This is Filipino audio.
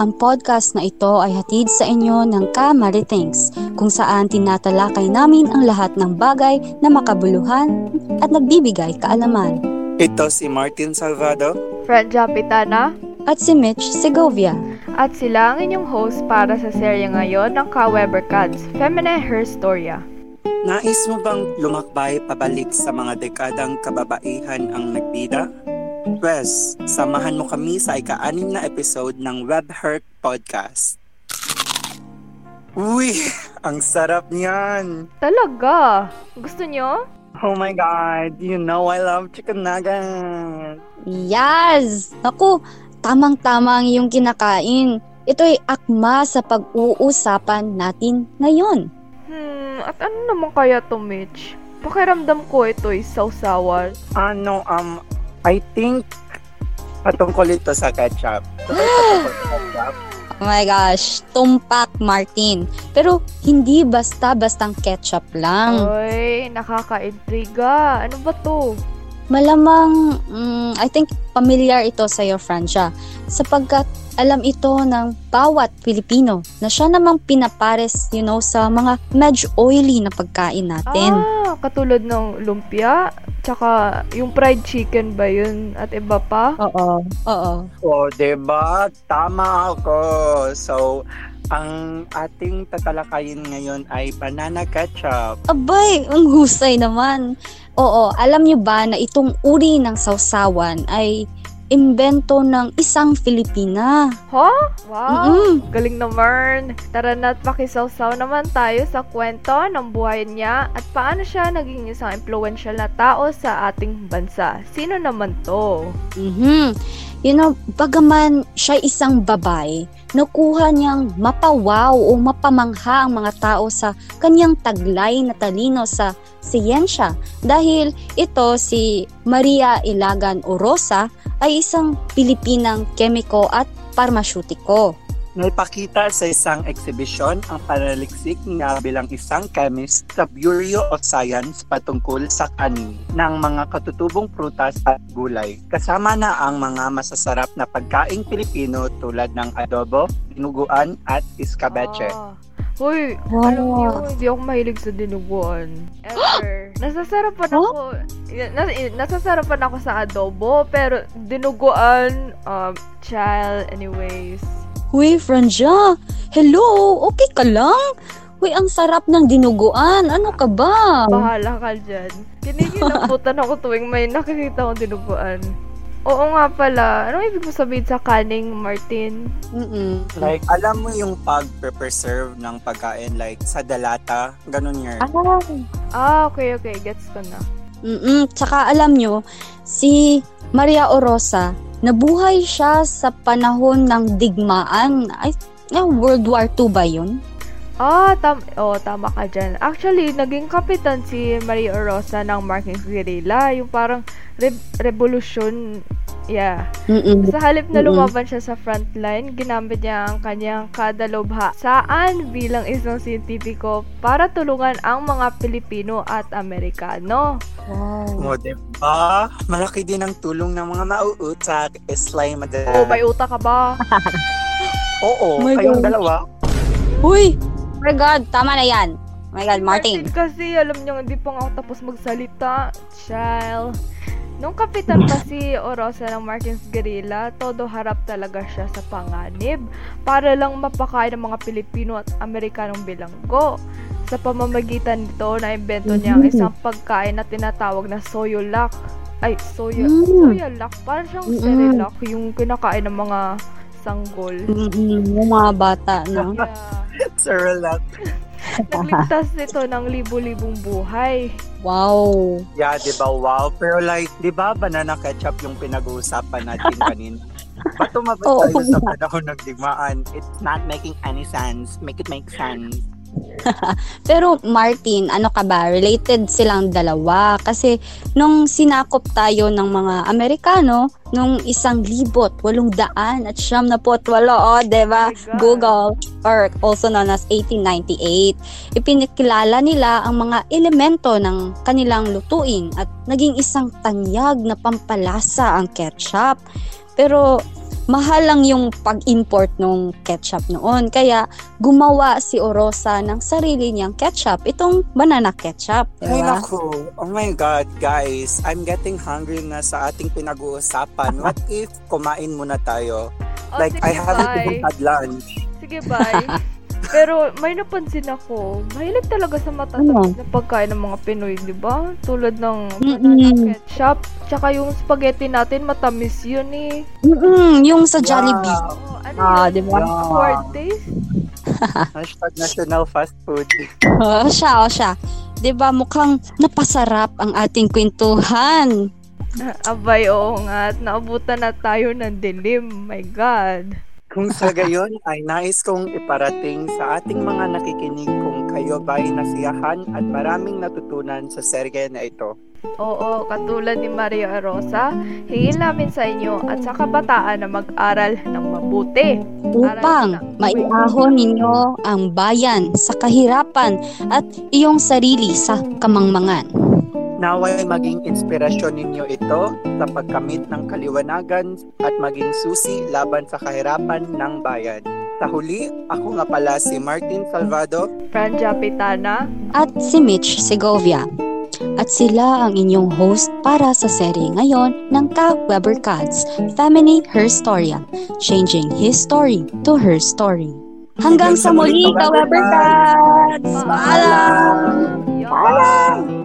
Ang podcast na ito ay hatid sa inyo ng Ka-Maritings, kung saan tinatalakay namin ang lahat ng bagay na makabuluhan at nagbibigay kaalaman. Ito si Martin Salvado. Franja Pitana, At si Mitch Segovia. at sila ang inyong host para sa serye ngayon ng Ka-Weber Cats, Feminine Her Storya. Nais mo bang lumakbay pabalik sa mga dekadang kababaihan ang nagbida? Pwes, samahan mo kami sa ika-anim na episode ng Web Hurt Podcast. Uy, ang sarap niyan! Talaga? Gusto nyo? Oh my God, you know I love chicken nuggets! Yes! Naku, tamang-tama ang iyong kinakain. Ito'y akma sa pag-uusapan natin ngayon. Hmm, at ano naman kaya to, Mitch? Pakiramdam ko ito'y sausawan. Ano, um, I think patungkol ito sa ketchup. Patungkol sa ketchup? Oh my gosh, tumpak Martin. Pero hindi basta-bastang ketchup lang. Oy, nakaka-intriga. Ano ba to? Malamang, mm, I think, familiar ito sa iyo, Francia. Sapagkat alam ito ng bawat Pilipino na siya namang pinapares, you know, sa mga medyo oily na pagkain natin. Ah, katulad ng lumpia, tsaka yung fried chicken ba yun at iba pa? Oo, oo. O, diba? Tama ako. So, ang ating tatalakayin ngayon ay banana ketchup. Abay, ang husay naman. Oo, alam niyo ba na itong uri ng sausawan ay imbento ng isang Filipina. Ha? Wow! Mm-mm. Galing naman! Tara na't pakisawsaw naman tayo sa kwento ng buhay niya at paano siya naging isang influential na tao sa ating bansa. Sino naman to? Mhm. You know, bagaman siya isang babae, nakuha niyang mapawaw o mapamangha ang mga tao sa kanyang taglay na talino sa siyensya dahil ito si Maria Ilagan Orosa ay isang Pilipinang kemiko at parmasyutiko. Naipakita sa isang eksibisyon ang panaliksik niya bilang isang chemist sa Bureau of Science patungkol sa kanin ng mga katutubong prutas at gulay. Kasama na ang mga masasarap na pagkaing Pilipino tulad ng adobo, dinuguan at iskabeche. Ah. Hoy, Wow. alam niyo, hindi ako mahilig sa dinuguan. Ever. nasasarapan ako, nas, nasasarapan ako sa adobo, pero dinuguan, um, child, anyways. Huy, Franja! Hello! Okay ka lang? Huy, ang sarap ng dinuguan. Ano ka ba? Bahala ka dyan. Kinikilabutan ako tuwing may nakikita akong dinuguan. Oo nga pala. Anong ibig mo sabihin sa kaning, Martin? Mm-mm. Like, alam mo yung pag-preserve ng pagkain like sa dalata, ganun yan. Ah, Ah, okay, okay. Gets ko na. Mm-mm. Tsaka alam nyo, si Maria Orosa, nabuhay siya sa panahon ng digmaan. Ay, World War II ba yun? Ah, tam oh, tama ka dyan. Actually, naging kapitan si Maria Orosa ng Markings Guerrilla. Yung parang re- revolution. Yeah. Mm-mm. Sa halip na Mm-mm. lumaban siya sa frontline, ginamit niya ang kanyang kadalubha saan bilang isang siyentipiko para tulungan ang mga Pilipino at Amerikano. Wow. Mo, diba? Malaki din ang tulong ng mga mauutak, slay madala. Oh, may utak ka ba? Oo, Oh kayong God. dalawa. Huy! My God, tama na yan. Oh my God, Martin. kasi alam niyo, hindi pa nga ako tapos magsalita. Child. Nung kapitan pa si Orosa ng Martins Guerrilla, todo harap talaga siya sa panganib para lang mapakain ng mga Pilipino at Amerikanong bilanggo. Sa pamamagitan nito, na-invento niya ang isang pagkain na tinatawag na soyolak. Ay, soya, Mm. soyalak. Parang siyang cerelac, yung kinakain ng mga sanggol. Mm-mm. Yung mga bata, no? Yeah. Saralak. Nagligtas nito ng libu-libong buhay. Wow. Yeah, di ba? Wow. Pero like, di ba banana ketchup yung pinag-uusapan natin kanina? Ba't tumabot Oo. tayo sa panahon ng digmaan? It's not making any sense. Make it make sense. Pero Martin, ano ka ba? Related silang dalawa. Kasi nung sinakop tayo ng mga Amerikano, nung isang libot, walong daan at siyam na pot walo, oh, diba? Oh my God. Google, or also known as 1898. Ipinakilala nila ang mga elemento ng kanilang lutuin at naging isang tanyag na pampalasa ang ketchup. Pero mahal lang yung pag-import ng ketchup noon. Kaya gumawa si Orosa ng sarili niyang ketchup, itong banana ketchup. Ay, Diba? naku. Oh my God, guys. I'm getting hungry na sa ating pinag-uusapan. What if kumain muna tayo? Oh, Like, sige, I haven't bye. even had lunch. Sige, bye. Pero may napansin ako, mahilig talaga sa matatamis Ano? na pagkain ng mga Pinoy, di ba? Tulad ng banana ketchup, tsaka yung spaghetti natin, matamis yun eh. Mm-mm, yung sa Jollibee. Wow. Oh, ano Ah, yun? di ba? Taste? Hashtag national fast food. Oo, siya, o siya. 'Di ba mukhang napasarap ang ating kwentuhan. Abay, oo nga. At naabutan na tayo ng dilim. My God. Kung sa gayon ay nais kong iparating sa ating mga nakikinig kung kayo ba'y nasiyahan at maraming natutunan sa serye na ito. Oo, katulad ni Maria Rosa, hingin namin sa inyo at sa kabataan na mag-aral ng mabuti. upang maiahon ninyo ang bayan sa kahirapan at iyong sarili sa kamangmangan. Naway maging inspirasyon ninyo ito sa pagkamit ng kaliwanagan at maging susi laban sa kahirapan ng bayan. Sa huli, ako nga pala si Martin Salvado. Franja Pitana, At si Mitch Segovia. At sila ang inyong host para sa serye ngayon ng Ka Weber Cats, Family Her Storya, changing his story to her story. Hanggang sa muli, Ka Weber Cats! Paalam! Paalam!